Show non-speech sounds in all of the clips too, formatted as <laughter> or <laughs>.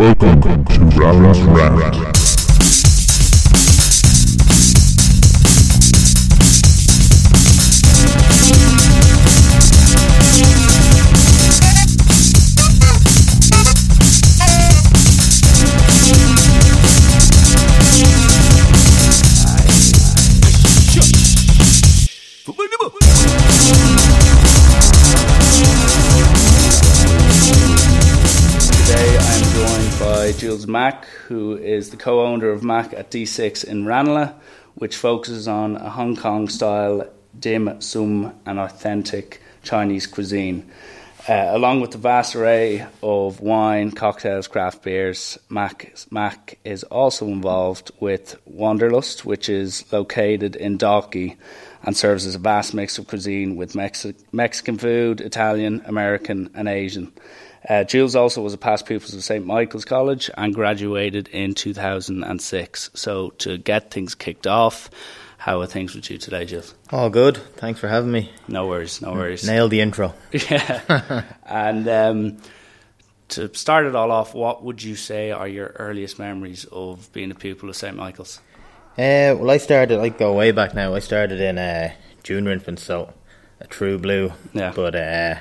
Welcome to Ralph's Rant. Mack, who is the co-owner of Mac at D6 in Ranelagh, which focuses on a Hong Kong style dim sum and authentic Chinese cuisine. Uh, along with the vast array of wine, cocktails, craft beers, Mac, Mac is also involved with Wanderlust, which is located in Dalkey and serves as a vast mix of cuisine with Mexi- Mexican food, Italian, American, and Asian. Uh, Jules also was a past pupil of St. Michael's College and graduated in 2006. So, to get things kicked off, how are things with you today, Jules? All good. Thanks for having me. No worries, no worries. Nailed the intro. <laughs> Yeah. <laughs> and um, to start it all off, what would you say are your earliest memories of being a pupil of St. Michael's? Uh, well, I started. I go way back now. I started in uh, junior infant, so a true blue. Yeah. But uh,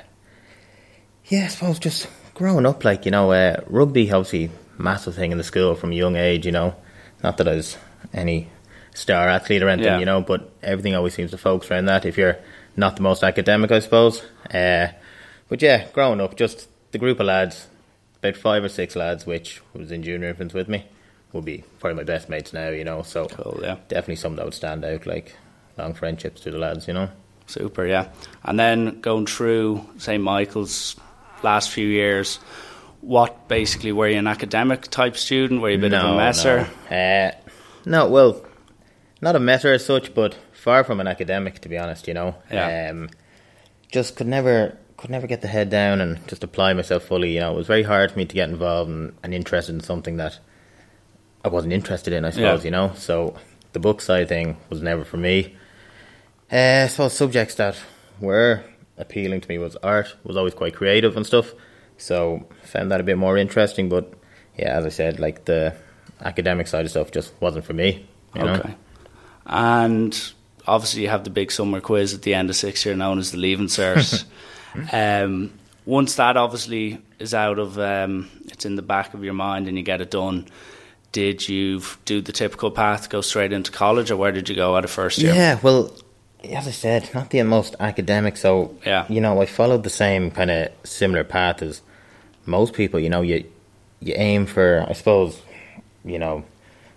yeah, I suppose just growing up, like you know, uh, rugby obviously massive thing in the school from a young age. You know, not that I was any star athlete or anything. Yeah. You know, but everything always seems to focus around that. If you're not the most academic, I suppose. Uh, but yeah, growing up, just the group of lads, about five or six lads, which was in junior infants with me, will be probably my best mates now. You know, so Cool, yeah. definitely something that would stand out, like long friendships to the lads. You know. Super, yeah. And then going through St. Michael's last few years, what basically were you an academic type student? Were you a bit of a messer? No. Uh, no, well, not a messer as such, but far from an academic, to be honest. You know, Yeah. um, just could never could never get the head down and just apply myself fully. You know, it was very hard for me to get involved and, and interested in something that I wasn't interested in. I suppose Yeah. you know. So the book side thing was never for me. Uh, I suppose subjects that were appealing to me was art, was always quite creative and stuff. So found that a bit more interesting. But yeah, as I said, like the academic side of stuff just wasn't for me. You know? Okay. And obviously, you have the big summer quiz at the end of sixth year, known as the Leaving Cert. <laughs> um, once that obviously is out of, um, it's in the back of your mind, and you get it done. Did you do the typical path, go straight into college, or where did you go at a first year? Yeah, well, as I said, not the most academic. So Yeah. you know, I followed the same kind of similar path as most people. You know, you you aim for, I suppose, you know,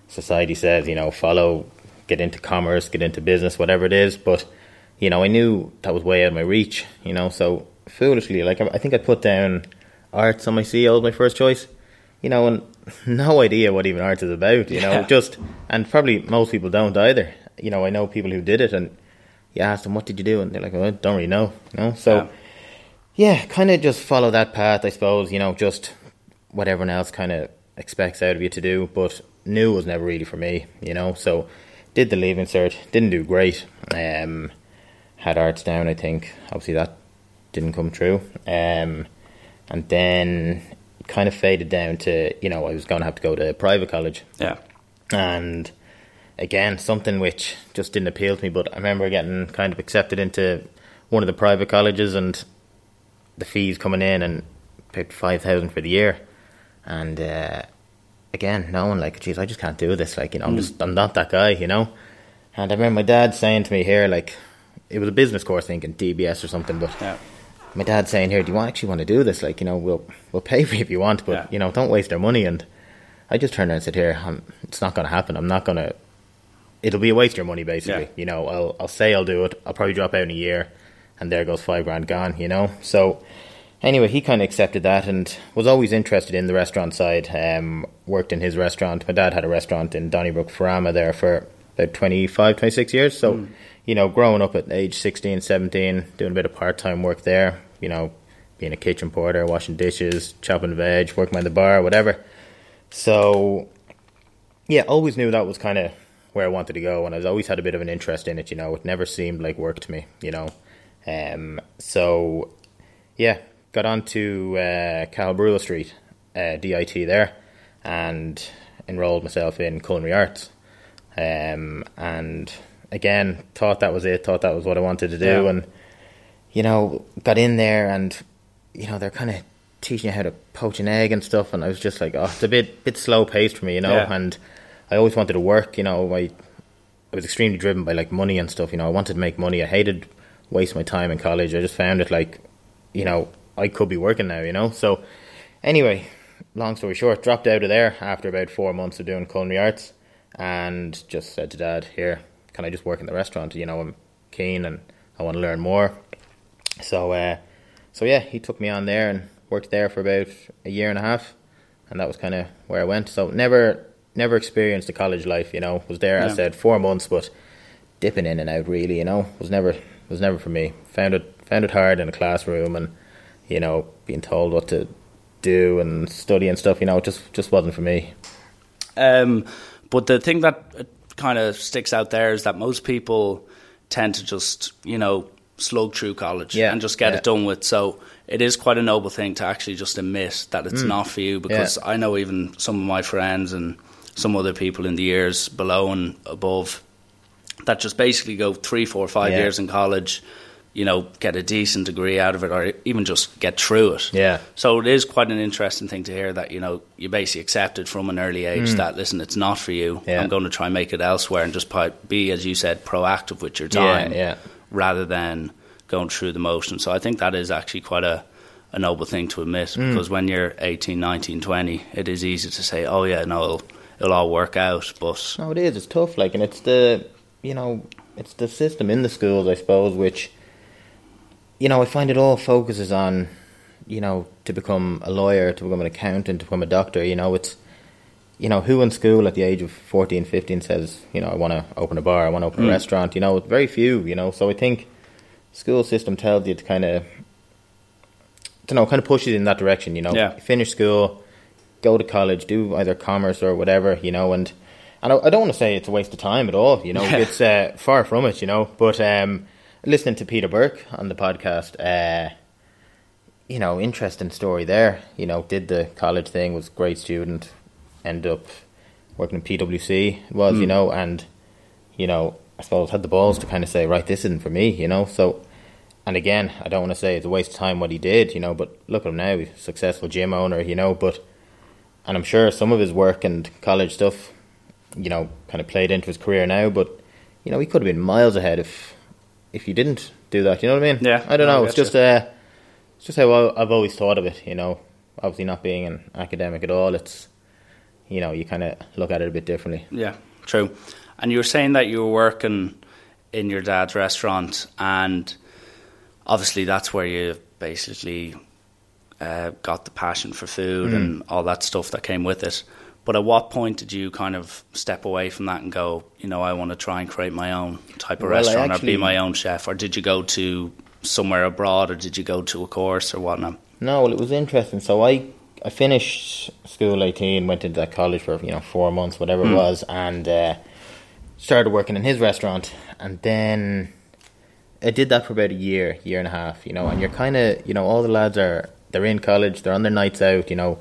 society says, you know, follow, get into commerce, get into business, whatever it is. But you know, I knew that was way out of my reach. You know, so foolishly, like I I think I put down arts on my CAO as my first choice. You know, and <laughs> no idea what even art is about. You know, Yeah. just and probably most people don't either. You know, I know people who did it, and you ask them what did you do, and they're like, oh, I don't really know. You know, so Yeah. yeah, kind of just follow that path, I suppose. You know, just what everyone else kind of expects out of you to do, but new was never really for me. You know, so did the leaving cert, didn't do great. Um, had arts down, I think. Obviously, that didn't come true. Um, and then kind of faded down to you know I was going to have to go to private college Yeah. and again something which just didn't appeal to me but i remember getting kind of accepted into one of the private colleges and the fees coming in and about 5000 for the year and uh, again knowing like geez i just can't do this like you know i'm just i'm not that guy you know and i remember my dad saying to me here like it was a business course thinking dbs or something but Yeah. my dad saying here, do you actually want to do this? Like, you know, we'll we'll pay for you if you want, but Yeah. you know, don't waste our money. And I just turned around and said, here, i it's not going to happen. I'm not going to. It'll be a waste of your money, basically. Yeah. You know, I'll I'll say I'll do it. I'll probably drop out in a year, and there goes five grand gone. You know, so. Anyway, he kind of accepted that and was always interested in the restaurant side. Um, worked in his restaurant. My dad had a restaurant in Donnybrook, Farama there for about 25, 26 years. So, you know, growing up at age 16, 17, doing a bit of part time work there, you know, being a kitchen porter, washing dishes, chopping veg, working by the bar, whatever. So, yeah, always knew that was kind of where I wanted to go, and I've always had a bit of an interest in it. You know, it never seemed like work to me. You know, um, so yeah, got on to uh, Cathal Brugha Street, uh, DIT there, and enrolled myself in culinary arts. Um, and again, thought that was it. Thought that was what I wanted to do, Yeah. and you know, got in there, and you know, they're kind of teaching you how to poach an egg and stuff, and I was just like, oh, it's a bit bit slow paced for me, you know, Yeah. and I always wanted to work, you know, I I was extremely driven by like money and stuff. You know, I wanted to make money. I hated waste my time in college. I just found it like, you know, I could be working now. You know, so anyway, long story short, dropped out of there after about four months of doing culinary arts, and just said to dad, "Here, can I just work in the restaurant? You know, I'm keen and I want to learn more." So, uh, so yeah, he took me on there and worked there for about a year and a half, and that was kind of where I went. So never, never experienced the college life. You know, was there. I said four months, but dipping in and out really. You know, was never was never for me. Found it found it hard in a classroom, and you know, being told what to do and study and stuff. You know, it just just wasn't for me. Um, but the thing that kind of sticks out there is that most people tend to just, you know, slug through college Yeah, and just get yeah. it done with. So it is quite a noble thing to actually just admit that Mm. it's not for you because I know even some of my friends and some other people in the years below and above that just basically go three, four, five Yeah. years in college, you know, get a decent degree out of it or even just get through it. Yeah. So it is quite an interesting thing to hear that you know you basically accepted from an early age that listen, it's not for you. Yeah. I'm going to try and make it elsewhere and just be, as you said, proactive with your time, yeah. rather than going through the motion. So I think that is actually quite a a noble thing to admit Hmm. because when you're 18, 19, 20, it is easy to say, oh yeah, no, it'll, all work out. But No, it is. It's tough. Like, and it's the you know, it's the system in the schools, I suppose, which you know, I find it all focuses on you know to become a lawyer, to become an accountant, to become a doctor. You know, it's you know who in school at the age of 14, 15 says you know I want to open a bar, I want to open a Mm. restaurant. You know, very few. You know, so I think school system tells you to kind of. You know, kind of pushes in that direction. You know, Yeah. finish school, go to college, do either commerce or whatever, you know, and and I, I don't want to say it's a waste of time at all, you know, Yeah. it's uh, far from it, you know, but um, listening to Peter Burke on the podcast, uh, you know, interesting story there, you know, did the college thing, was a great student, ended up working in PwC, was, you know, and, you know, I suppose had the balls to kind of say, right, this isn't for me, you know, so, and again, I don't want to say it's a waste of time what he did, you know, but look at him now, he's a successful gym owner, you know, but and I'm sure some of his work and college stuff, you know, kind of played into his career now. But you know, he could have been miles ahead if if you didn't do that. You know what I mean? Yeah, I don't I know. It's just uh, it's just how I- I've always thought of it. You know, obviously not being an academic at all. It's you know, you kind of look at it a bit differently. Yeah, true. And you were saying that you were working in your dad's restaurant, and obviously that's where you basically uh, got the passion for food Mm. and all that stuff that came with it. But at what point did you kind of step away from that and go, you know, I want to try and create my own type of Well, restaurant or be my own chef? Or did you go to somewhere abroad or did you go to a course or whatnot? No, well, it was interesting. So I I finished school eighteen, went into that college for you know four months, whatever it was, and uh, started working in his restaurant. And then I did that for about a year, year and a half. You know, and you're kind of you know all the lads are they're in college, they're on their nights out. You know,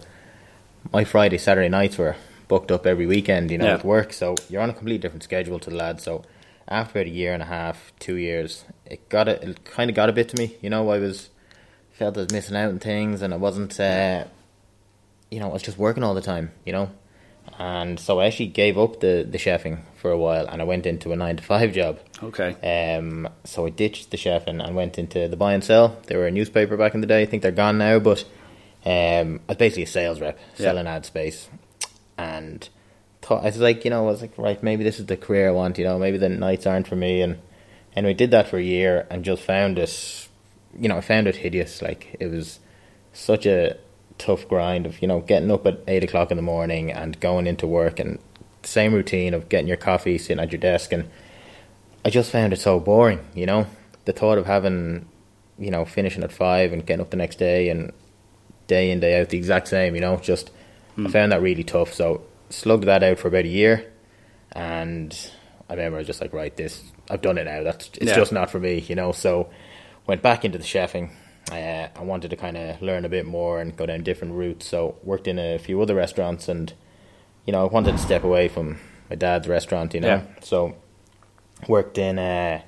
my Friday, Saturday nights were booked up every weekend. You know, Yeah. with work, so you're on a completely different schedule to the lads. So after about a year and a half, two years, it got it, it kind of got a bit to me. You know, I was felt I was missing out on things, and I wasn't, uh, you know, I was just working all the time, you know, and so I actually gave up the the chefing for a while, and I went into a nine to five job. Okay. Um, so I ditched the chefing and went into the buy and sell. They were a newspaper back in the day. I think they're gone now, but um, I was basically a sales rep Yeah. selling ad space, and thought I was like, you know, I was like, right, maybe this is the career I want. You know, maybe the nights aren't for me, and anyway, did that for a year and just found it, you know, I found it hideous. Like it was such a tough grind of you know getting up at eight o'clock in the morning and going into work and the same routine of getting your coffee, sitting at your desk, and I just found it so boring. You know, the thought of having, you know, finishing at five and getting up the next day and day in day out the exact same. You know, just I hmm. found that really tough. So slugged that out for about a year, and I remember I was just like, right, this I've done it now. That's it's Yeah. just not for me. You know, so went back into the chefing. Uh, I wanted to kind of learn a bit more and go down different routes. So worked in a few other restaurants and you know, I wanted to step away from my dad's restaurant, you know. Yeah. So worked in uh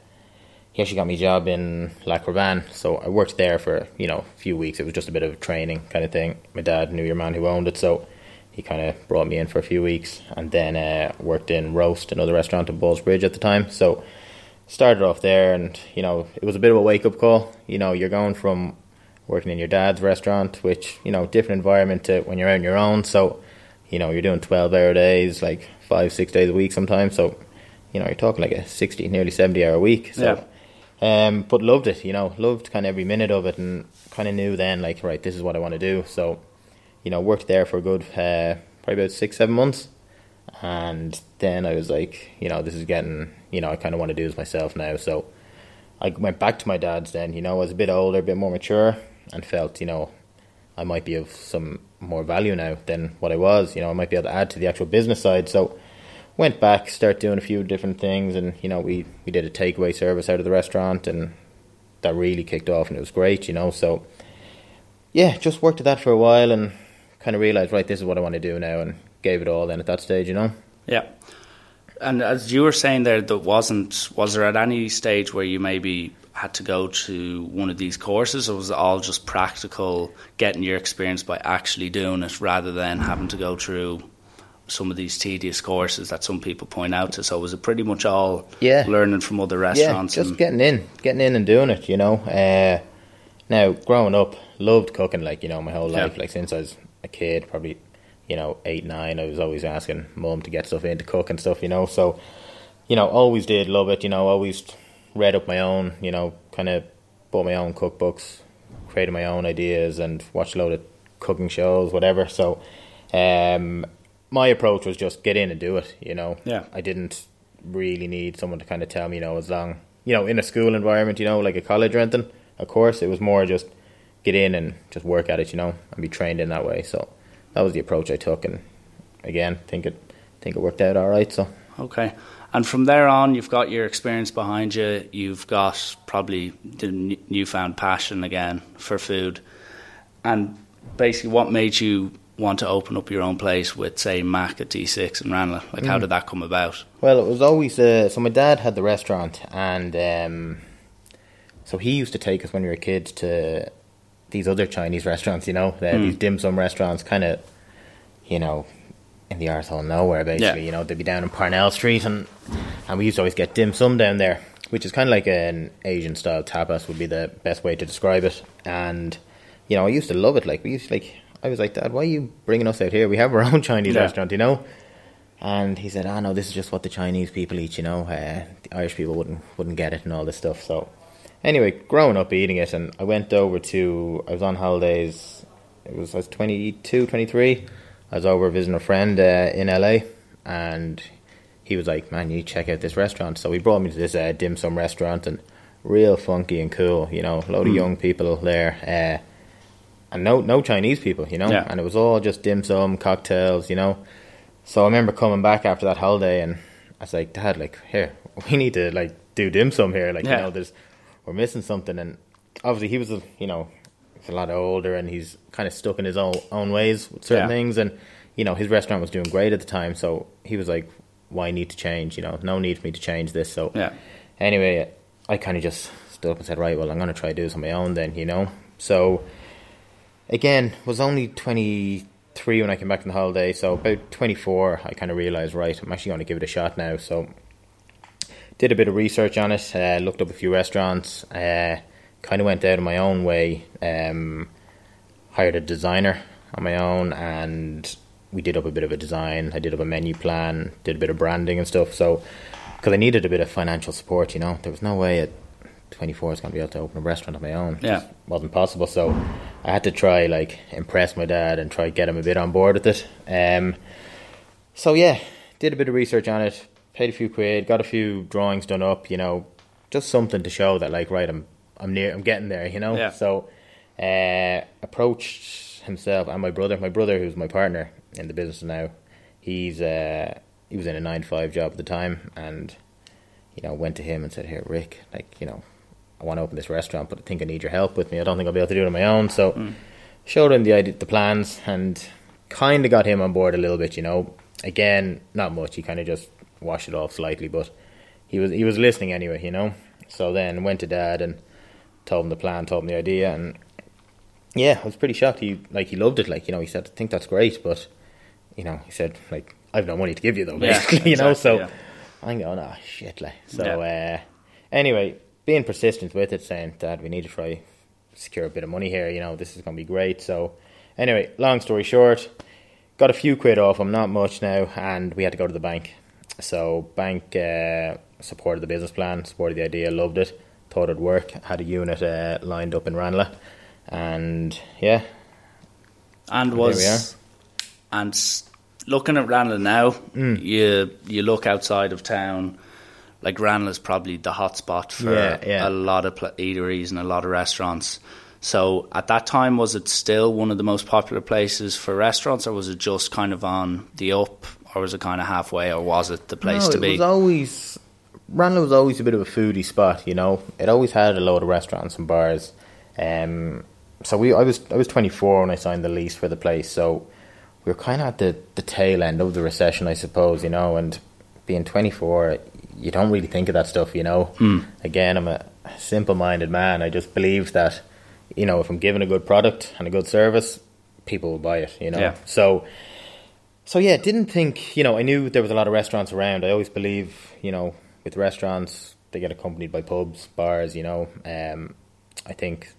he actually got me a job in L'Ecrivain, so I worked there for, you know, a few weeks. It was just a bit of training kind of thing. My dad knew your man who owned it, so he kind of brought me in for a few weeks and then uh, worked in Roast, another restaurant in Ballsbridge at the time. So started off there and, you know, it was a bit of a wake up call. You know, you're going from working in your dad's restaurant, which, you know, different environment to when you're out on your own. So, you know, you're doing 12 hour days, like five, six days a week sometimes. So, you know, you're talking like a 60, nearly 70 hour week. So, Yeah. um, but loved it, you know, loved kind of every minute of it and kind of knew then, like, right, this is what I want to do. So, you know, worked there for a good, uh, probably about six, seven months. And then I was like, you know, this is getting, you know, I kind of want to do this myself now. So I went back to my dad's then, you know, I was a bit older, a bit more mature, and felt, you know, I might be of some more value now than what I was. You know, I might be able to add to the actual business side. So went back, start doing a few different things, and you know, we we did a takeaway service out of the restaurant, and that really kicked off, and it was great. You know, so yeah, just worked at that for a while, and kind of realized, right, this is what I want to do now, and gave it all. Then at that stage, you know. Yeah. And as you were saying there, that wasn't was there at any stage where you maybe had to go to one of these courses, or was it all just practical, getting your experience by actually doing it, rather than having to go through some of these tedious courses that some people point out to? So was it pretty much all Yeah. learning from other restaurants? Yeah, just getting in, getting in and doing it. You know. Uh, now, growing up, loved cooking. Like you know, my whole Yeah. life. Like since I was a kid, probably you know eight, nine. I was always asking mum to get stuff in to cook and stuff. You know, so you know, always did love it. You know, always read up my own. You know, kind of bought my own cookbooks, created my own ideas, and watched a load of cooking shows, whatever. So, um, my approach was just get in and do it. You know, Yeah. I didn't really need someone to kind of tell me, you know, as long, you know, in a school environment, you know, like a college or anything. Of course, it was more just get in and just work at it, you know, and be trained in that way. So that was the approach I took, and again, think it think it worked out all right. So Okay. And from there on, you've got your experience behind you. You've got probably the newfound passion again for food. And basically, what made you want to open up your own place with, say, Mac at D6 and Ranelagh? Like, how did that come about? Well, it was always uh, so. My dad had the restaurant, and um, so he used to take us when we were kids to these other Chinese restaurants. You know, uh, these dim sum restaurants, kind of, you know, in the arsehole of nowhere. Basically, Yeah. you know, they'd be down in Parnell Street, and and we used to always get dim sum down there, which is kind of like an Asian style tapas would be the best way to describe it. And you know, I used to love it. Like we used to like. I was like, Dad, why are you bringing us out here? We have our own <laughs> Chinese Yeah. restaurant, you know. And he said, "Ah, no, this is just what the Chinese people eat. You know, uh, the Irish people wouldn't wouldn't get it and all this stuff." So, anyway, growing up eating it, and I went over to. I was on holidays. It was I was 22, 23. I was over visiting a friend uh, in LA, and he was like, "Man, you need to check out this restaurant." So he brought me to this uh, dim sum restaurant, and real funky and cool. You know, a load of young people there. Uh, and no no Chinese people, you know, Yeah. and it was all just dim sum cocktails, you know. So I remember coming back after that holiday, and I was like, Dad, like here, <laughs> we need to like do dim sum here, like Yeah. you know, there's we're missing something, and obviously he was, a, you know, he's a lot older, and he's kind of stuck in his own own ways with certain Yeah. things, and you know, his restaurant was doing great at the time, so he was like, why need to change, you know, no need for me to change this, so Yeah. anyway, I kind of just stood up and said, right, well, I'm going to try to do this on my own then, you know. So, again, was only 23 when I came back from the holiday. So, about 24, I kind of realised, right, I'm actually going to give it a shot now. So, did a bit of research on it, uh, looked up a few restaurants, uh, kind of went out of my own way, um, hired a designer on my own, and we did up a bit of a design. I did up a menu plan, did a bit of branding and stuff. So, because I needed a bit of financial support, you know, there was no way at 24 I was going to be able to open a restaurant on my own. Yeah. wasn't possible. So, I had to try like impress my dad and try get him a bit on board with it. Um, so yeah, did a bit of research on it, paid a few quid, got a few drawings done up, you know, just something to show that like right, I'm I'm near, I'm getting there, you know. Yeah. So, uh, approached himself and my brother. My brother, who's my partner in the business now, he's uh, he was in a nine to five job at the time, and you know went to him and said, "Here, Rick, like you know, I want to open this restaurant, but I think I need your help with me. I don't think I'll be able to do it on my own." So, showed him the idea, the plans, and kind of got him on board a little bit, you know. again, not much. He kind of just washed it off slightly, but he was he was listening anyway, you know. So then went to dad and told him the plan, told him the idea, and yeah, I was pretty shocked. He like he loved it. Like you know, he said, "I think that's great," but you know, he said like I've no money to give you though, Yeah, basically, you know. So yeah. I'm going, oh shit, like so. Yeah. Uh, anyway, being persistent with it, saying, "Dad, we need to try secure a bit of money here. You know, this is going to be great." So anyway, long story short, got a few quid off him, not much now, and we had to go to the bank. So bank uh, supported the business plan, supported the idea, loved it, thought it'd work. Had a unit uh, lined up in Ranelagh, and yeah, And There we are. was and looking at Ranelagh now, Mm. you you look outside of town. Like Ranelagh's probably the hot spot for Yeah, yeah. a lot of pl- eateries and a lot of restaurants. So at that time, was it still one of the most popular places for restaurants, or was it just kind of on the up, or was it kind of halfway, or was it the place no, to it be? was always Ranelagh was always a bit of a foodie spot, you know. It always had a load of restaurants and bars. Um, so we, I was, I was 24 when I signed the lease for the place. So we were kind of at the, the tail end of the recession, I suppose, you know. And being 24, you don't really think of that stuff, you know. Again, I'm a simple-minded man. I just believe that, you know, if I'm given a good product and a good service, people will buy it, you know. Yeah. So. So yeah, didn't think you know. I knew there was a lot of restaurants around. I always believe you know with restaurants they get accompanied by pubs, bars. You know, um, I think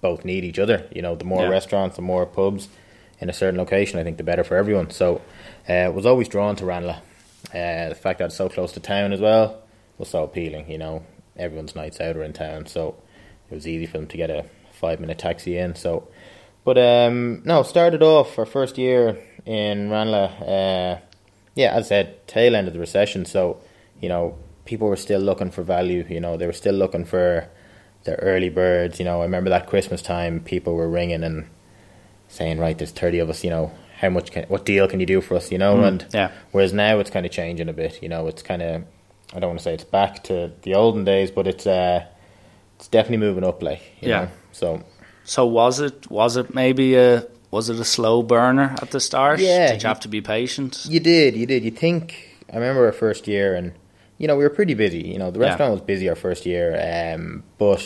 both need each other. You know, the more Yeah. restaurants, the more pubs in a certain location. I think the better for everyone. So uh, was always drawn to Ranelagh. Uh, the fact that it's so close to town as well was so appealing. You know, everyone's nights out are in town, so it was easy for them to get a five minute taxi in. So. But um, no, started off our first year in Ranelagh. Uh, yeah, as I said, tail end of the recession. So you know, people were still looking for value. You know, they were still looking for their early birds. You know, I remember that Christmas time, people were ringing and saying, "Right, there's thirty of us. You know, how much? Can, what deal can you do for us? You know?" and yeah. whereas now it's kind of changing a bit. You know, it's kind of I don't want to say it's back to the olden days, but it's uh, it's definitely moving up. Like, you Yeah. know, so. So was it was it maybe a was it a slow burner at the start? Yeah, Did you have to be patient? You did, you did. You think? I remember our first year, and you know we were pretty busy. You know the Yeah. restaurant was busy our first year, um, but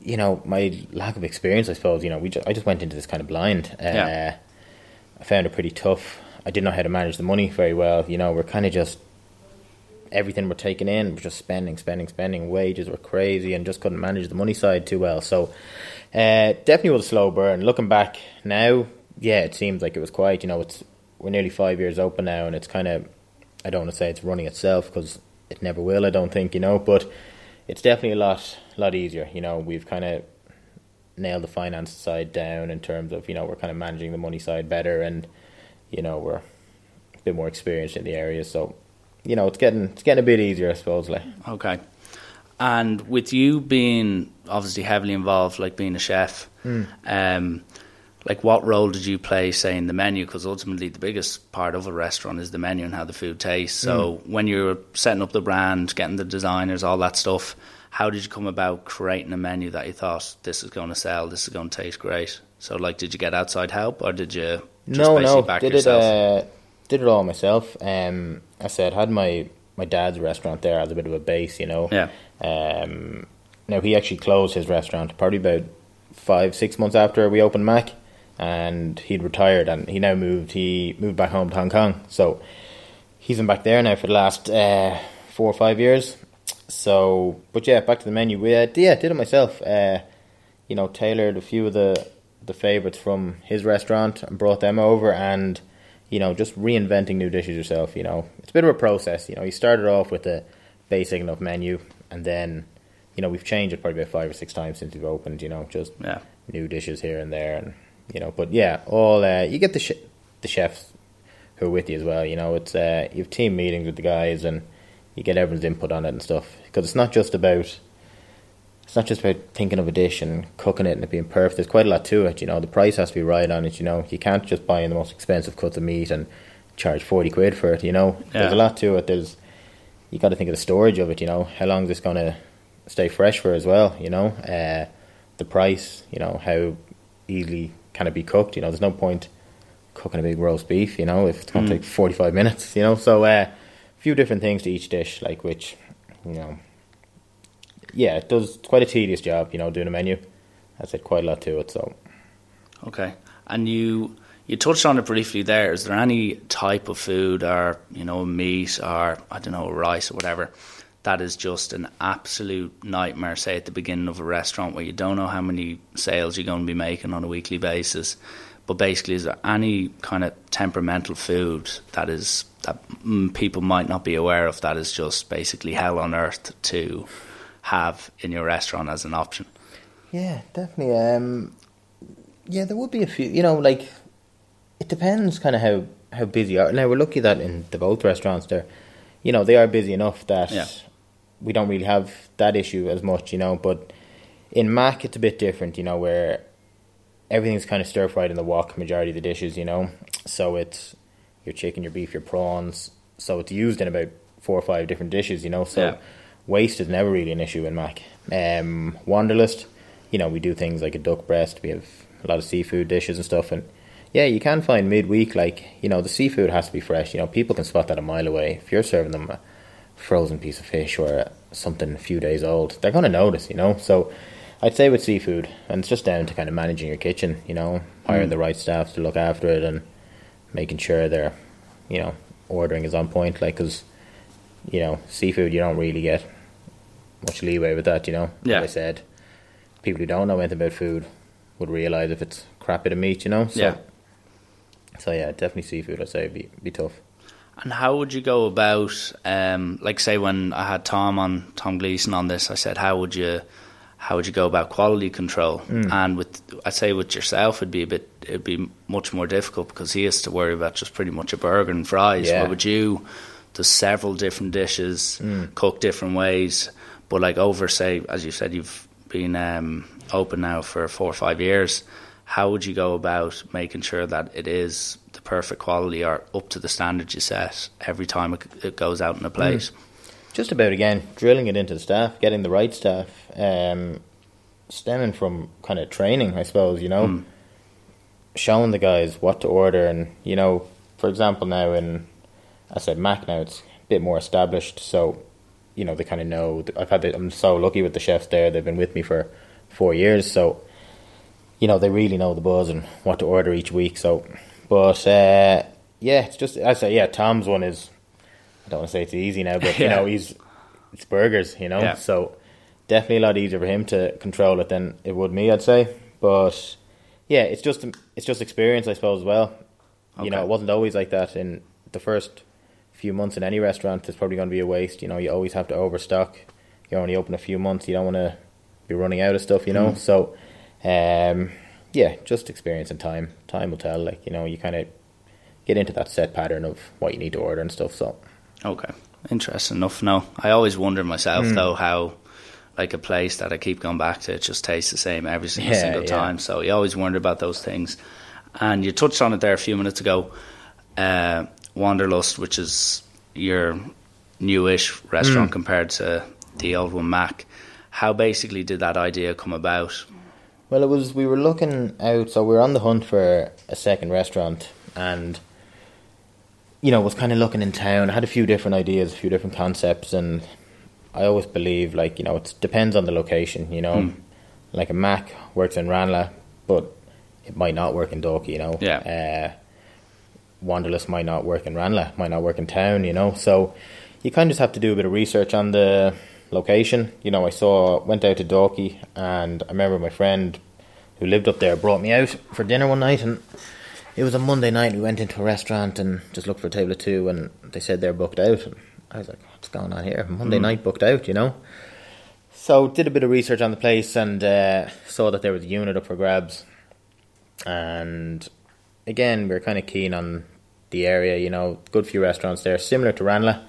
you know my lack of experience, I suppose. You know we just, I just went into this kind of blind. Uh, Yeah. I found it pretty tough. I didn't know how to manage the money very well. You know we're kind of just everything we're taking in, we're just spending, spending, spending. Wages were crazy, and just couldn't manage the money side too well. So uh, definitely was a slow burn. Looking back now, yeah, it seems like it was quite. You know, it's we're nearly five years open now, and it's kind of I don't want to say it's running itself because it never will. I don't think you know, but it's definitely a lot lot easier. You know, we've kind of nailed the finance side down in terms of you know we're kind of managing the money side better, and you know we're a bit more experienced in the area, so you know it's getting it's getting a bit easier, I suppose. Like Okay. And with you being obviously heavily involved, like being a chef, Hmm. um, like what role did you play, say, in the menu? Because ultimately, the biggest part of a restaurant is the menu and how the food tastes. So Hmm. when you're setting up the brand, getting the designers, all that stuff, how did you come about creating a menu that you thought this is going to sell, this is going to taste great? So, like, did you get outside help, or did you just no, basically no, back did yourself? it uh, did it all myself. Um, I said had my my dad's restaurant there as a bit of a base, you know. Yeah. Um, now he actually closed his restaurant probably about five six months after we opened Mac, and he'd retired and he now moved. He moved back home to Hong Kong, so he's been back there now for the last uh, four or five years. So, but yeah, back to the menu. We uh, yeah did it myself. Uh, you know, tailored a few of the the favorites from his restaurant and brought them over and you know just reinventing new dishes yourself. You know, it's a bit of a process. You know, you started off with a basic enough menu and then you know we've changed it probably about five or six times since we've opened. You know, just Yeah. new dishes here and there and you know but yeah all uh, you get the sh- the chefs who are with you as well you know it's uh, you have team meetings with the guys and you get everyone's input on it and stuff because it's not just about it's not just about thinking of a dish and cooking it and it being perfect. There's quite a lot to it you know. The price has to be right on it you know. You can't just buy in the most expensive cuts of meat and charge 40 quid for it you know. There's a lot to it. There's you got to think of the storage of it you know. How long is this going to stay fresh for as well you know? Uh, the price you know how easily can it be cooked you know. There's no point cooking a big roast beef. You know, if it's going to take forty five minutes. You know, so uh, a few different things to each dish, like which you know, yeah, it does quite a tedious job. You know, doing a menu. I said quite a lot to it. So Okay. And you you touched on it briefly there. Is there any type of food or, you know, meat or I don't know, rice or whatever that is just an absolute nightmare, say at the beginning of a restaurant where you don't know how many sales you're going to be making on a weekly basis. But basically, is there any kind of temperamental food that is that people might not be aware of that is just basically hell on earth to have in your restaurant as an option? Yeah, definitely. Um, yeah, there would be a few. You know, like it depends kind of how how busy are. Now we're lucky that in the both restaurants there, you know, they are busy enough that Yeah. we don't really have that issue as much. You know, but in Mac it's a bit different. You know, where everything's kind of stir fried in the wok majority of the dishes. You know, so it's your chicken, your beef, your prawns. So it's used in about four or five different dishes. You know, so Yeah. Waste is never really an issue in Mac. Um, Wanderlust, you know, we do things like a duck breast. We have a lot of seafood dishes and stuff, and yeah, you can find midweek like you know the seafood has to be fresh. You know, people can spot that a mile away. If you're serving them a frozen piece of fish or something a few days old, they're going to notice. You know, so I'd say with seafood, and it's just down to kind of managing your kitchen. You know, hiring the right staff to look after it and making sure they're, you know, ordering is on point. Like, because you know, seafood, you don't really get much leeway with that, you know. Yeah. Like I said, people who don't know anything about food would realise if it's crap bit of meat, you know. So, Yeah. So yeah, definitely seafood. I'd say be be tough. And how would you go about, um, like, say, when I had Tom on Tom Gleason on this, I said, how would you, how would you go about quality control? Mm. And with, I'd say, with yourself, it'd be a bit, it'd be much more difficult because he has to worry about just pretty much a burger and fries. Yeah. But with you, there's several different dishes, Mm. cooked different ways. But like over, say, as you said, you've been um, open now for four or five years. How would you go about making sure that it is the perfect quality or up to the standards you set every time it, it goes out in a plate? Just about again drilling it into the staff, getting the right staff, um, stemming from kind of training, I suppose. You know, showing the guys what to order, and you know, for example, now in I said Mac now it's a bit more established, so you know they kind of know. I've had the, I'm so lucky with the chefs there; they've been with me for four years, so you know they really know the buzz and what to order each week. So, but uh, yeah, it's just I say yeah, Tom's one is I don't want to say it's easy now, but you Yeah. know he's it's burgers, you know, Yeah. so definitely a lot easier for him to control it than it would me, I'd say. But yeah, it's just it's just experience, I suppose, as well. You know, it wasn't always like that in the first few months in any restaurant. There's probably going to be a waste. You know, you always have to overstock. You're only open a few months. You don't want to be running out of stuff. You know, Mm. so um, yeah, just experience and time. Time will tell. Like you know, you kind of get into that set pattern of what you need to order and stuff. So Okay, interesting enough. No, I always wonder myself Hmm. though how, like a place that I keep going back to, it just tastes the same every single Yeah, single yeah. time. So you always wonder about those things. And you touched on it there a few minutes ago. Uh, Wanderlust, which is your newish restaurant Hmm. compared to the old one, Mac. How basically did that idea come about? Well, it was we were looking out, so we were on the hunt for a second restaurant, and you know, was kind of looking in town. I had a few different ideas, a few different concepts, and I always believe like you know it depends on the location. You know, Mm. like a Mac works in Ranelagh, but it might not work in Dalkey. You know, Yeah. Uh, Wanderlust might not work in Ranelagh, might not work in town. You know, so you kind of just have to do a bit of research on the location. You know, I saw went out to Dalkey, and I remember my friend who lived up there brought me out for dinner one night, and it was a Monday night. We went into a restaurant and just looked for a table of two, and they said they're booked out. And I was like, "What's going on here? Monday night booked out?" You know. So did a bit of research on the place and uh, saw that there was a unit up for grabs, and again we're kind of keen on the area. You know, good few restaurants there, similar to Ranelagh,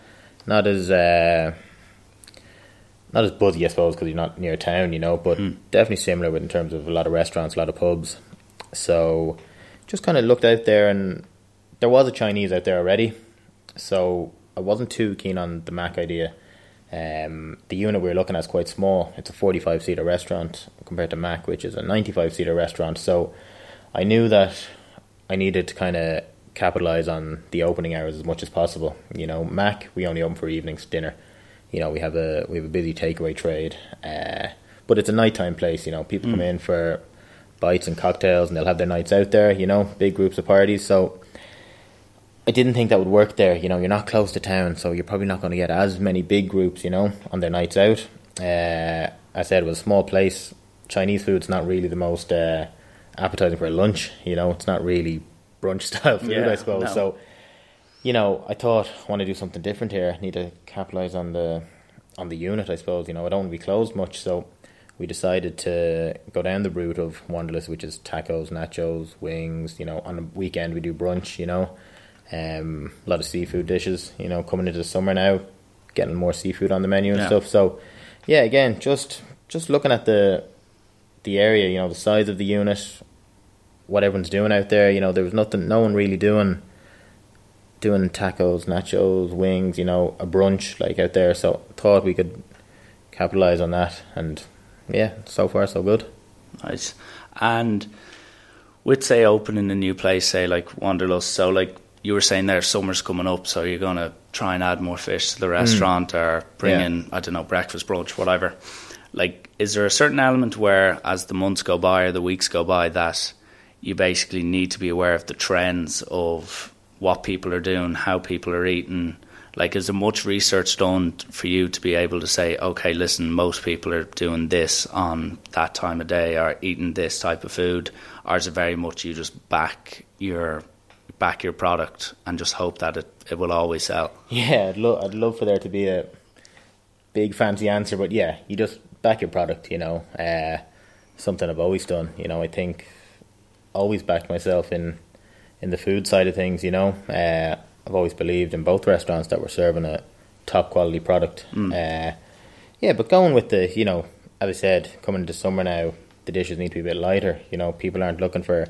not as. Uh, not as buzzy, I suppose, because you're not near town, you know, but definitely similar with in terms of a lot of restaurants, a lot of pubs. So just kind of looked out there, and there was a Chinese out there already, so I wasn't too keen on the Mac idea. Um, the unit we were looking at is quite small. It's a 45 seater restaurant compared to Mac, which is a 95 seater restaurant. So I knew that I needed to kind of capitalize on the opening hours as much as possible. You know, Mac we only open for evenings dinner. You know, we have a we have a busy takeaway trade, uh, but it's a nighttime place. You know, people come in for bites and cocktails, and they'll have their nights out there. You know, big groups of parties. So I didn't think that would work there. You know, you're not close to town, so you're probably not going to get as many big groups. You know, on their nights out. Uh, I said it was a small place. Chinese food's not really the most uh, appetizing for a lunch. You know, it's not really brunch <laughs> style food, Yeah, I suppose. no. So, you know, I thought I want to do something different here. I Need to capitalize on the on the unit, I suppose. You know, I don't want to be closed much, so we decided to go down the route of Wanderlust, which is tacos, nachos, wings. You know, on the weekend we do brunch. You know, um, a lot of seafood dishes. You know, coming into the summer now, getting more seafood on the menu and Yeah. stuff. So, yeah, again, just just looking at the the area, you know, the size of the unit, what everyone's doing out there. You know, there was nothing, no one really doing doing tacos, nachos, wings. You know, a brunch like out there. So thought we could capitalize on that, and yeah, so far so good. Nice. And with say opening a new place, say like Wanderlust, so like you were saying there, summer's coming up, so you're gonna try and add more fish to the restaurant or bring Mm. Yeah. in I don't know breakfast, brunch, whatever. Like, is there a certain element where, as the months go by or the weeks go by, that you basically need to be aware of the trends of what people are doing, how people are eating? Like, is there much research done for you to be able to say, okay, listen, most people are doing this on that time of day or eating this type of food, or is it very much you just back your back your product and just hope that it, it will always sell? <laughs> Yeah, I'd love I'd love for there to be a big fancy answer, but yeah, you just back your product. You know, uh, something I've always done. You know, I think always backed myself in in the food side of things. You know, uh, I've always believed in both restaurants that were serving a top quality product. Uh, yeah, but going with the you know, as I said, coming into summer now, the dishes need to be a bit lighter. You know, people aren't looking for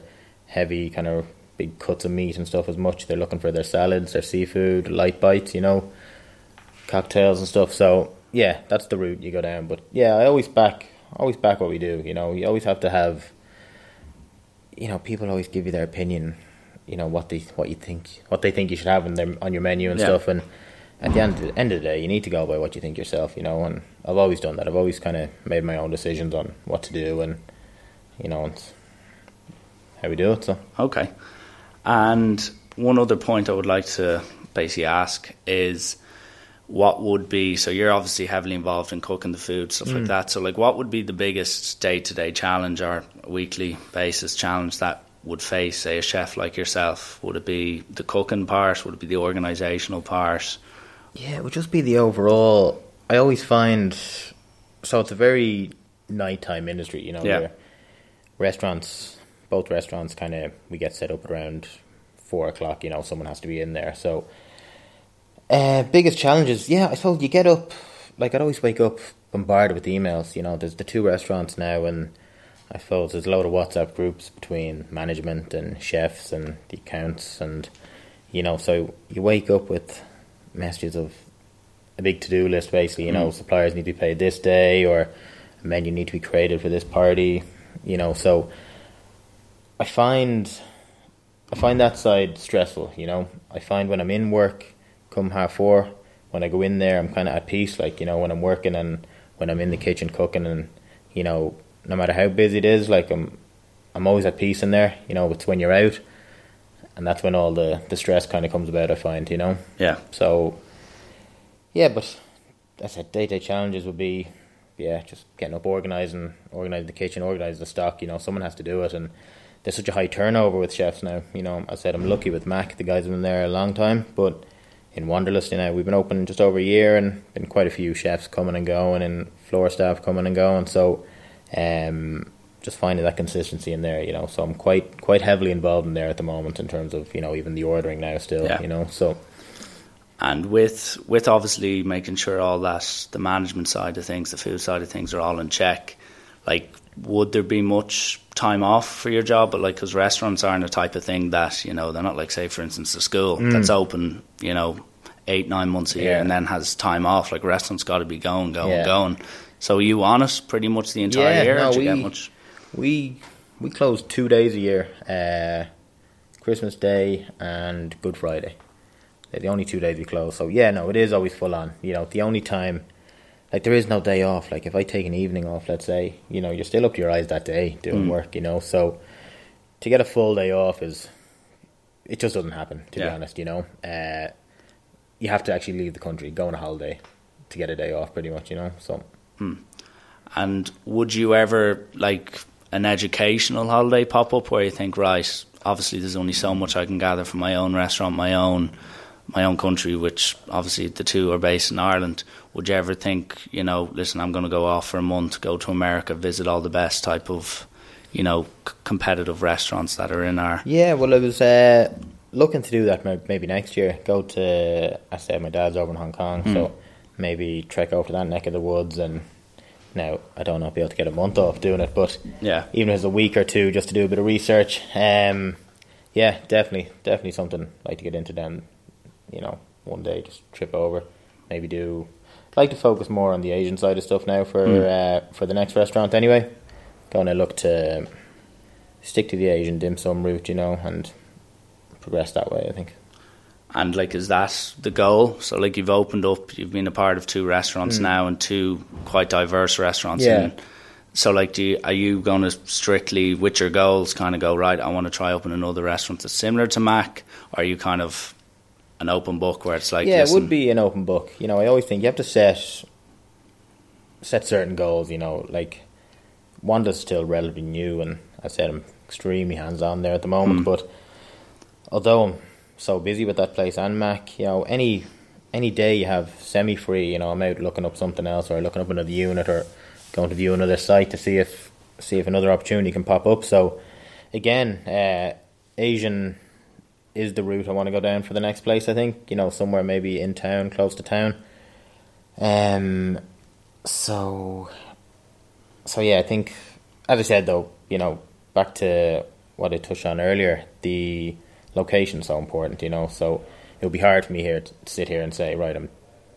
heavy kind of big cuts of meat and stuff as much. They're looking for their salads, their seafood, light bites. You know, cocktails and stuff. So yeah, that's the route you go down. But yeah, I always back always back what we do. You know, you always have to have. You know, people always give you their opinion. You know what they what you think what they think you should have in their on your menu and Yeah. stuff. And at the end the end of the day, you need to go by what you think yourself. You know, and I've always done that. I've always kind of made my own decisions on what to do and you know and how we do it. So Okay. And one other point I would like to basically ask is what would be so you're obviously heavily involved in cooking the food, stuff like mm. that. So like what would be the biggest day to day challenge or weekly basis challenge that would face, say, a chef like yourself? Would it be the cooking part? Would it be the organisational part? Yeah, it would just be the overall. I always find so it's a very nighttime industry, you know. Yeah. where Restaurants, both restaurants, kind of we get set up around four o'clock. You know, someone has to be in there. So, uh, biggest challenges, yeah, I suppose you get up. Like I'd always wake up bombarded with emails. You know, there's the two restaurants now, and I suppose there's a lot of WhatsApp groups between management and chefs and the accounts, and you know, so you wake up with messages of a big to do list. Basically, you know, suppliers need to be paid this day, or a menu need to be created for this party. You know, so I find I find that side stressful. You know, I find when I'm in work, come half four, when I go in there, I'm kind of at peace. Like you know, when I'm working and when I'm in the kitchen cooking, and you know, no matter how busy it is, like I'm, I'm always at peace in there. You know, it's when you're out, and that's when all the the stress kind of comes about. I find, you know. Yeah. So, yeah, but I said day to day challenges would be, yeah, just getting up, organising, organising the kitchen, organising the stock. You know, someone has to do it, and there's such a high turnover with chefs now. You know, I said I'm lucky with Mac. The guys have been there a long time, but in Wanderlust, you know, we've been open just over a year, and been quite a few chefs coming and going, and floor staff coming and going. So, um, just finding that consistency in there, you know. So I'm quite quite heavily involved in there at the moment in terms of you know even the ordering now still, Yeah. you know. So. And with with obviously making sure all that the management side of things, the food side of things are all in check. Like, would there be much time off for your job? But like, because restaurants aren't a type of thing that you know they're not like, say, for instance, the school that's open, you know, eight nine months a year Mm. And then has time off. Like, restaurants got to be going, going, Yeah. going. So, are you on it pretty much the entire Yeah, year? no, we- get much? We we close two days a year. Uh, Christmas Day and Good Friday. They're the only two days we close. So yeah, no, it is always full on. You know, the only time like there is no day off. Like if I take an evening off, let's say, you know, you're still up to your eyes that day doing Mm. work, you know. So to get a full day off is it just doesn't happen, to be honest, you know. Uh, you have to actually leave the country, go on a holiday to get a day off pretty much, you know. So And would you ever like an educational holiday pop up where you think, right, obviously there's only so much I can gather from my own restaurant, my own my own country, which obviously the two are based in Ireland. Would you ever think, you know, listen, I'm going to go off for a month, go to America, visit all the best type of, you know, c- competitive restaurants that are in our Yeah, well, I was uh, looking to do that maybe next year. Go to, I said my dad's over in Hong Kong, so maybe trek over to that neck of the woods. And now I don't know if I'll be able to get a month off doing it, but Yeah. even if it's a week or two just to do a bit of research, um, yeah, definitely, definitely something I'd like to get into. Then, you know, one day just trip over, maybe do. I'd like to focus more on the Asian side of stuff now for uh, for the next restaurant. Anyway, going to look to stick to the Asian dim sum route, you know, and progress that way. I think. And like, is that the goal? So, like, you've opened up, you've been a part of two restaurants now, and two quite diverse restaurants. Yeah. And so, like, do you, are you going to strictly, with your goals, kind of go right? I want to try open another restaurant that's similar to Mac. Or are you kind of an open book where it's like, yeah, it would be an open book. You know, I always think you have to set set certain goals. You know, like Wanda's still relatively new, and I said I'm extremely hands on there at the moment. But although I'm so busy with that place and Mac, you know, any any day you have semi free, you know, I'm out looking up something else or looking up another unit or going to view another site to see if see if another opportunity can pop up. So again, uh, Asian is the route I want to go down for the next place. I think you know somewhere maybe in town, close to town. Um, so, so yeah, I think as I said though, you know, back to what I touched on earlier, the location's so important. You know, so it would be hard for me here to sit here and say, right, I'm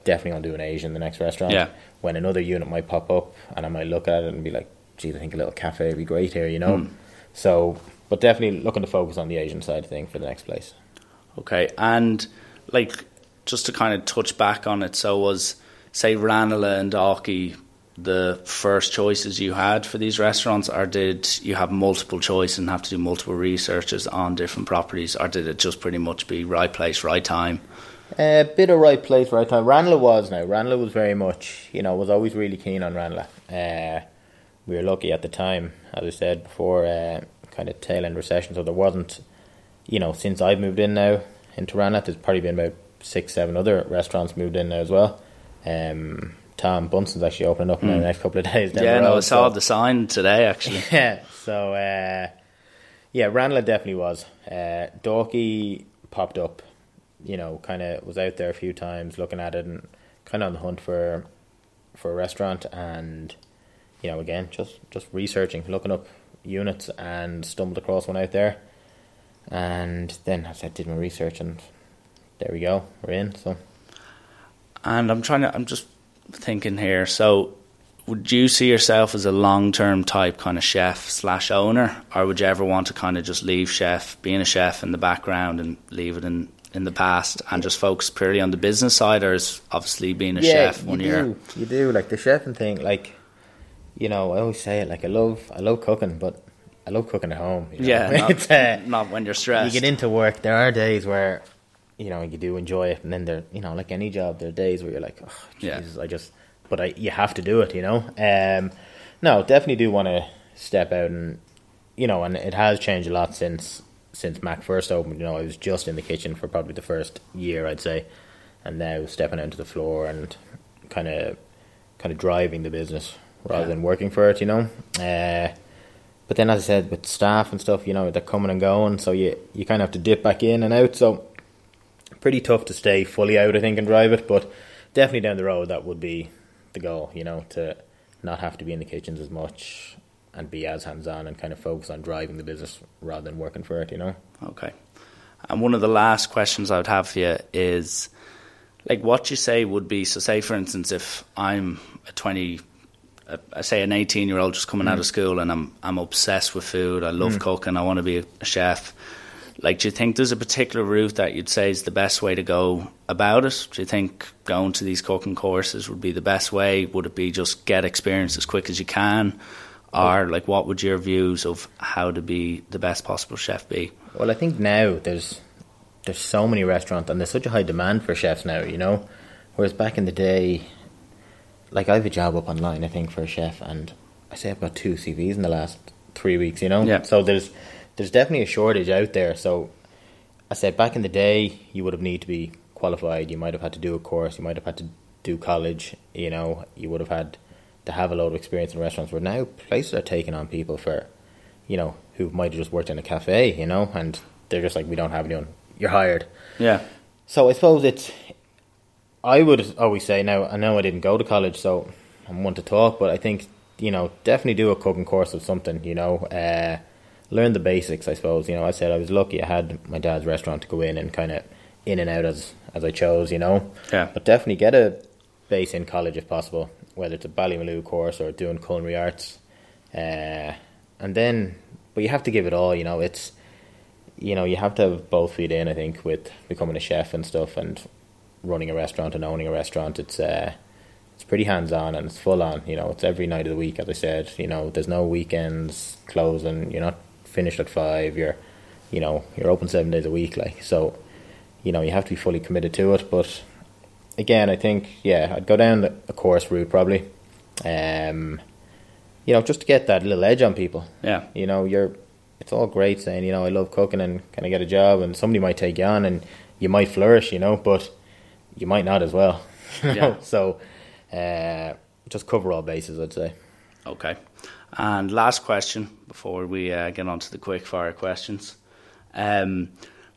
definitely gonna do an Asian in the next restaurant. Yeah. When another unit might pop up, and I might look at it and be like, geez, I think a little cafe would be great here. You know, so. But definitely looking to focus on the Asian side of thing for the next place. Okay, and like just to kind of touch back on it, so was say Ranelagh and Dalkey the first choices you had for these restaurants, or did you have multiple choice and have to do multiple researches on different properties, or did it just pretty much be right place, right time? A bit of right place, right time. Ranelagh was now. Ranelagh was very much, you know, was always really keen on Ranelagh. Uh, we were lucky at the time, as I said before, uh, kind of tail end recession, so there wasn't, you know, since I've moved in now into Ranelagh, there's probably been about six, seven other restaurants moved in now as well. Um, Tom Bunson's actually opening up in the next couple of <laughs> days. Down Hmm. yeah, road, no, I saw so- the sign today actually. <laughs> yeah, so uh, yeah, Ranelagh definitely was. Uh, Dalkey popped up, you know, kind of was out there a few times looking at it and kind of on the hunt for for a restaurant and you know again just just researching, looking up units and stumbled across one out there, and then I did my research and there we go, we're in. So And I'm trying to, I'm just thinking here. So, would you see yourself as a long term type kind of chef slash owner, or would you ever want to kind of just leave chef, being a chef in the background and leave it in, in the past and just focus purely on the business side, or is obviously being a chef you one do, year? you do like the chefing thing. Like, you know, I always say it. Like, I love, I love cooking, but I love cooking at home. You know? Yeah, <laughs> it's, not, uh, not when you're stressed. you get into work. There are days where, you know, you do enjoy it, and then there, you know, like any job, there are days where you're like, oh, Yeah. Jesus, I just, but I, you have to do it. You know, um, no, definitely do want to step out and, you know, and it has changed a lot since since Mac first opened. You know, I was just in the kitchen for probably the first year, I'd say, and now stepping out to the floor and kind of kind of driving the business rather Yeah. than working for it. You know. Uh, but then, as I said, with staff and stuff, you know, they're coming and going, so you you kind of have to dip back in and out. So pretty tough to stay fully out, I think, and drive it. But definitely down the road, that would be the goal. You know, to not have to be in the kitchens as much and be as hands on and kind of focus on driving the business rather than working for it. You know. Okay. And one of the last questions I would have for you is like what you say would be so say for instance if I'm a 20 a- I say an 18 year old just coming out of mm. school and I'm I'm obsessed with food I love mm. cooking I want to be a chef Like, do you think there's a particular route that you'd say is the best way to go about it? Do you think going to these cooking courses would be the best way? Would it be just get experience as quick as you can? Or, like, what would your views of how to be the best possible chef be? Well, I think now there's there's so many restaurants and there's such a high demand for chefs now, you know. Whereas back in the day, like I have a job up online, I think, for a chef, and I say I've got two CVs in the last three weeks, you know. Yeah. So there's there's definitely a shortage out there. So I said back in the day, you would have need to be qualified. You might have had to do a course. You might have had to do college. You know, you would have had to have a lot of experience in restaurants. Where now places are taking on people for, you know, who might have just worked in a cafe. You know, and they're just like, we don't have anyone. You're hired. Yeah. So I suppose it's. I would always say now. I know I didn't go to college, so I'm one to talk. But I think you know definitely do a cooking course of something. You know, uh, learn the basics. I suppose you know. I said I was lucky. I had my dad's restaurant to go in and kind of in and out as as I chose. You know. Yeah. But definitely get a base in college if possible, whether it's a Ballymaloe course or doing culinary arts, uh, and then. But you have to give it all. You know, it's you know, you have to have both feet in. I think with becoming a chef and stuff, and running a restaurant and owning a restaurant. It's uh, it's pretty hands on and it's full on. You know, it's every night of the week. As I said, you know, there's no weekends closing. You're not finished at five. You're, you know, you're open seven days a week. Like so, you know, you have to be fully committed to it. But again, I think yeah, I'd go down a course route probably. Um, you know, just to get that little edge on people. Yeah. You know, you're it's all great saying, you know, I love cooking and can I get a job and somebody might take you on and you might flourish, you know, but you might not as well. <laughs> Yeah. <laughs> So uh, just cover all bases, I'd say. Okay. And last question before we uh, get on to the quick fire questions. Um,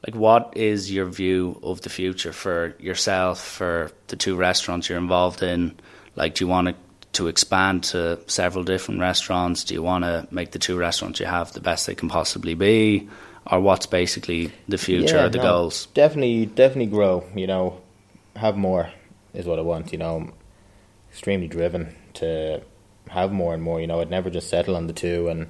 like, what is your view of the future for yourself, for the two restaurants you're involved in? Like, do you want to, to expand to several different restaurants? Do you want to make the two restaurants you have the best they can possibly be? Or what's basically the future Yeah, or the no, goals? Definitely, definitely grow. You know, have more is what I want. You know, I'm extremely driven to have more and more. You know, I'd never just settle on the two, and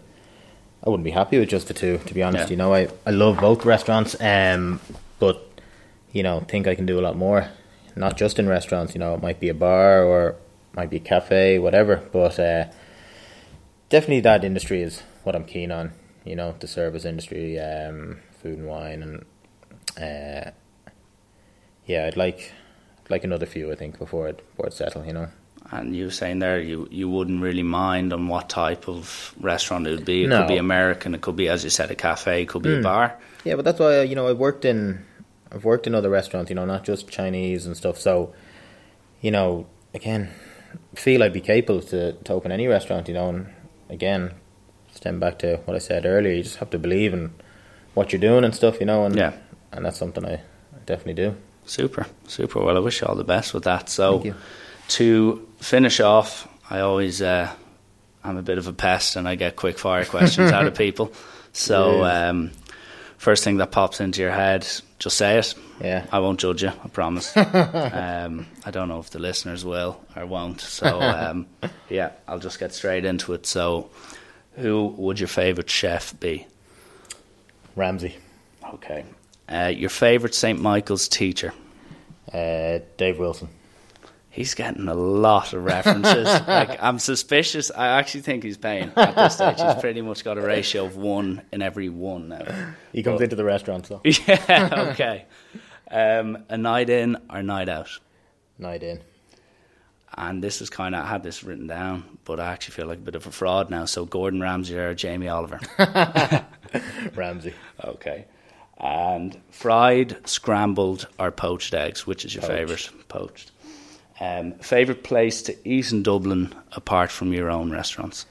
I wouldn't be happy with just the two. To be honest, Yeah. you know, I I love both restaurants, um, but you know, think I can do a lot more. Not just in restaurants. You know, it might be a bar or might be a cafe, whatever. But uh, definitely, that industry is what I'm keen on. You know, the service industry, um, food and wine, and uh, yeah, I'd like like another few. I think before it before it settle. You know. And you were saying there you, you wouldn't really mind on what type of restaurant it would be. It No. could be American, it could be, as you said, a cafe, it could be a Hmm. bar. Yeah, but that's why you know I've worked in I've worked in other restaurants, you know, not just Chinese and stuff. So, you know, again, feel I'd be capable to, to open any restaurant, you know. And again, stem back to what I said earlier, you just have to believe in what you're doing and stuff, you know. And Yeah. and that's something I, I definitely do. Super, super. Well, I wish you all the best with that. So, to finish off, I always uh, I'm a bit of a pest, and I get quick fire questions out of <laughs> people. So, um, first thing that pops into your head, just say it. Yeah. I won't judge you. I promise. <laughs> um, I don't know if the listeners will or won't. So, <laughs> um, yeah, I'll just get straight into it. So, who would your favorite chef be? Ramsay, Okay. Uh, your favorite St. Michael's teacher? uh, Dave Wilson. He's getting a lot of references. <laughs> like I'm suspicious. I actually think he's paying at this stage. He's pretty much got a ratio of one in every one now. He comes Well- into the restaurant, so <laughs> yeah. Okay. Um, a night in or a night out. night in. And this is kind of I had this written down, but I actually feel like a bit of a fraud now. So Gordon Ramsay or Jamie Oliver. <laughs> Ramsay, okay. And fried, scrambled, or poached eggs. Which is your favourite? Poached. Um, favorite place to eat in Dublin apart from your own restaurants?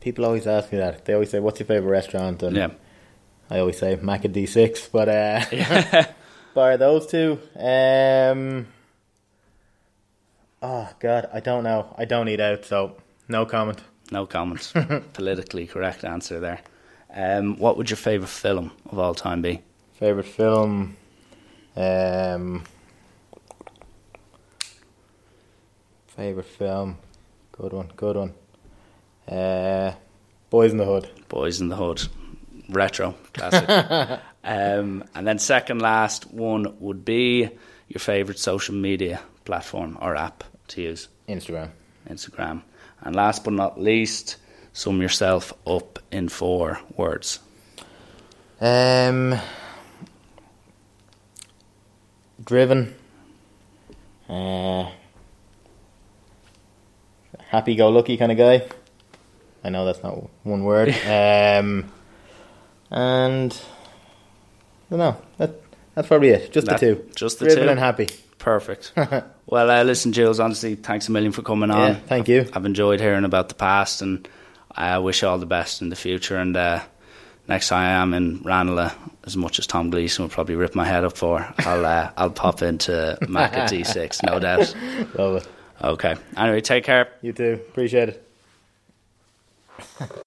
people always ask me that. They always say, "What's your favorite restaurant?" And Yeah. I always say Mac and D6, but uh, <laughs> bar those two. Um, oh God, I don't know. I don't eat out, so no comment. No comments. <laughs> Politically correct answer there. Um, what would your favourite film of all time be? Favorite film. Um, favorite film. Good one. Good one. Uh, Boys in the Hood. Boys in the Hood. Retro. Classic. <laughs> Um, and then second last one would be your favourite social media platform or app to use. Instagram. Instagram. And last but not least, sum yourself up in four words. Um, driven. Uh, happy-go-lucky kind of guy. I know that's not one word. <laughs> um, and I don't know. That that's probably it. Just That- the two. just the driven two? and happy. Perfect. <laughs> well, uh, listen, Jules, honestly, thanks a million for coming on. Yeah, thank you. I've enjoyed hearing about the past and I wish you all the best in the future. And uh, next time I am in Ranelagh, as much as Tom Gleeson will probably rip my head up for, I'll, uh, <laughs> I'll pop into Mac at D6, no doubt. Love it. Okay. Anyway, take care. You too. Appreciate it.